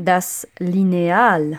Das Lineal.